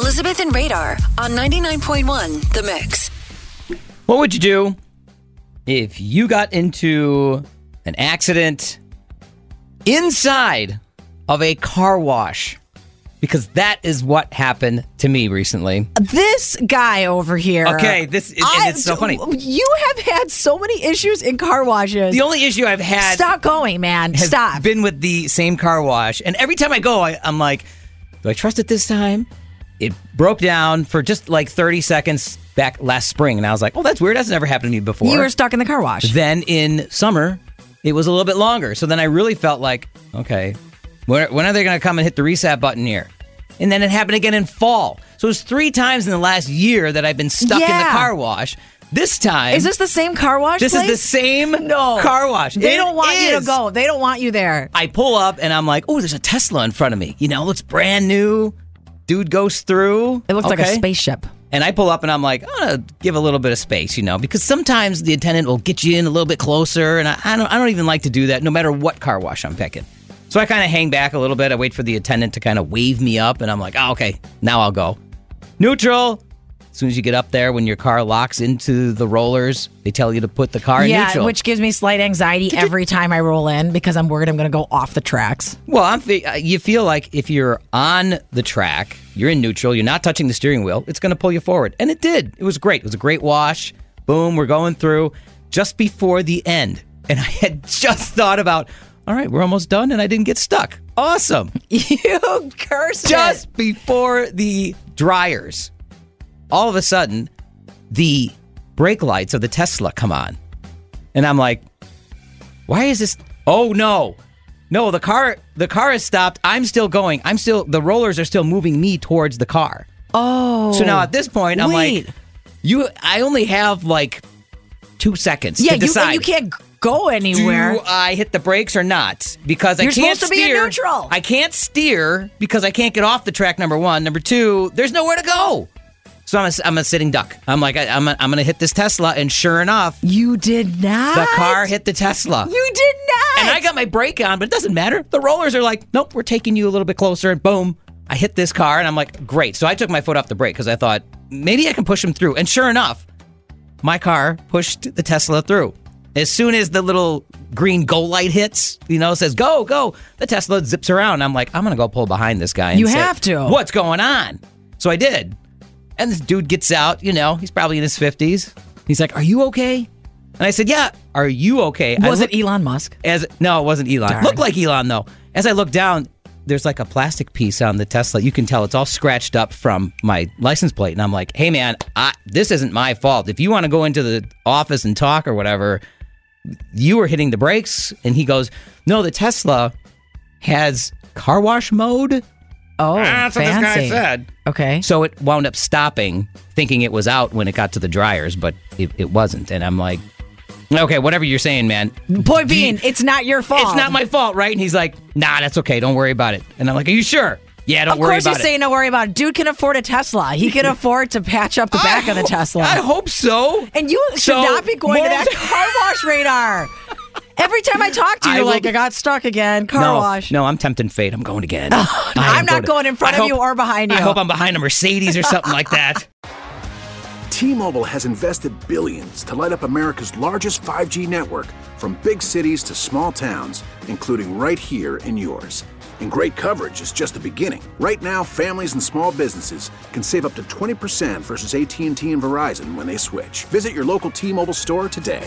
Elizabeth and Radar on 99.1 The Mix. What would you do if you got into an accident inside of a car wash? Because that is what happened to me recently. This guy over here. Okay, this is I- it's so funny. You have had so many issues in car washes. The only issue I've had Stop going, man. has Stop. been with the same car wash, and every time I go, I, I'm like, do I trust it this time? It broke down for just like 30 seconds back last spring, and I was like, oh, that's weird. That's never happened to me before. you were stuck in the car wash. Then in summer, it was a little bit longer. So then I really felt like, okay, when, when are they going to come and hit the reset button here? And then it happened again in fall. So it was three times in the last year that I've been stuck in the car wash. This time, Is this the same car wash? this place? is the same No. car wash. They It don't want you to go. They don't want you there. I pull up and I'm like, oh, there's a Tesla in front of me. You know, it's brand new. Dude goes through. It looks like a spaceship. And I pull up and I'm like, I'm gonna give a little bit of space, you know, because sometimes the attendant will get you in a little bit closer, and I, I don't, I don't even like to do that, no matter what car wash I'm picking. So I kind of hang back a little bit. I wait for the attendant to kind of wave me up, and I'm like, oh, okay, now I'll go. Neutral. As soon as you get up there, when your car locks into the rollers, they tell you to put the car in yeah, neutral. which gives me slight anxiety every time I roll in because I'm worried I'm going to go off the tracks. Well, I'm fe- uh, you feel like if you're on the track, you're in neutral, you're not touching the steering wheel, it's going to pull you forward. And it did. It was great. It was a great wash. Boom, we're going through just before the end. And I had just thought about, all right, we're almost done and I didn't get stuck. Awesome. you cursed Just before the dryers, all of a sudden, the brake lights of the Tesla come on. And I'm like, why is this? Oh no. No, the car the car has stopped. I'm still going. I'm still the rollers are still moving me towards the car. Oh. So now at this point I'm Wait. like you I only have like 2 seconds yeah, to you, decide. you can't go anywhere. Do I hit the brakes or not? Because I You're can't supposed to be in neutral. I can't steer because I can't get off the track. Number one. Number two. There's nowhere to go. So I'm a, I'm a sitting duck. I'm like I, I'm a, I'm gonna hit this Tesla, and sure enough, you did not. the car hit the Tesla. You did not. And I got my brake on, but it doesn't matter. The rollers are like, nope, we're taking you a little bit closer, and boom, I hit this car, and I'm like, great. So I took my foot off the brake because I thought maybe I can push him through. And sure enough, my car pushed the Tesla through. As soon as the little green go light hits, you know, says go, go, the Tesla zips around. I'm like, I'm gonna go pull behind this guy. And You say, have to. What's going on? So I did. And this dude gets out, you know, he's probably in his 50s. He's like, Are you okay? And I said, Yeah, are you okay? I Was looked- it Elon Musk? as no, it wasn't Elon. Darn. Looked like Elon though. As I look down, there's like a plastic piece on the Tesla. You can tell it's all scratched up from my license plate, and I'm like, "Hey, man, I, this isn't my fault. If you want to go into the office and talk or whatever, you were hitting the brakes." And he goes, "No, the Tesla has car wash mode." Oh, ah, That's what this guy said. Okay. So it wound up stopping, thinking it was out when it got to the dryers, but it, it wasn't. And I'm like, "Okay, whatever you're saying, man." Point Do being, it's not your fault. It's not my fault, right? And he's like, nah, that's okay. Don't worry about it. And I'm like, are you sure? Yeah, don't Of worry about it. Of course, you about say it. no worry about it. Dude can afford a Tesla. He can afford to patch up the back I of the Tesla. I hope so. and you should So, not be going to that car wash radar. Every time I talk to you, I you're will- like, I got stuck again. Car no, wash. no, I'm tempting fate. I'm going again. I I'm not to- going in front I of hope- you or behind you. I hope I'm behind a Mercedes or something like that. T-Mobile has invested billions to light up America's largest 5G network from big cities to small towns, including right here in yours. And great coverage is just the beginning. Right now, families and small businesses can save up to 20% versus AT&T and Verizon when they switch. Visit your local T-Mobile store today.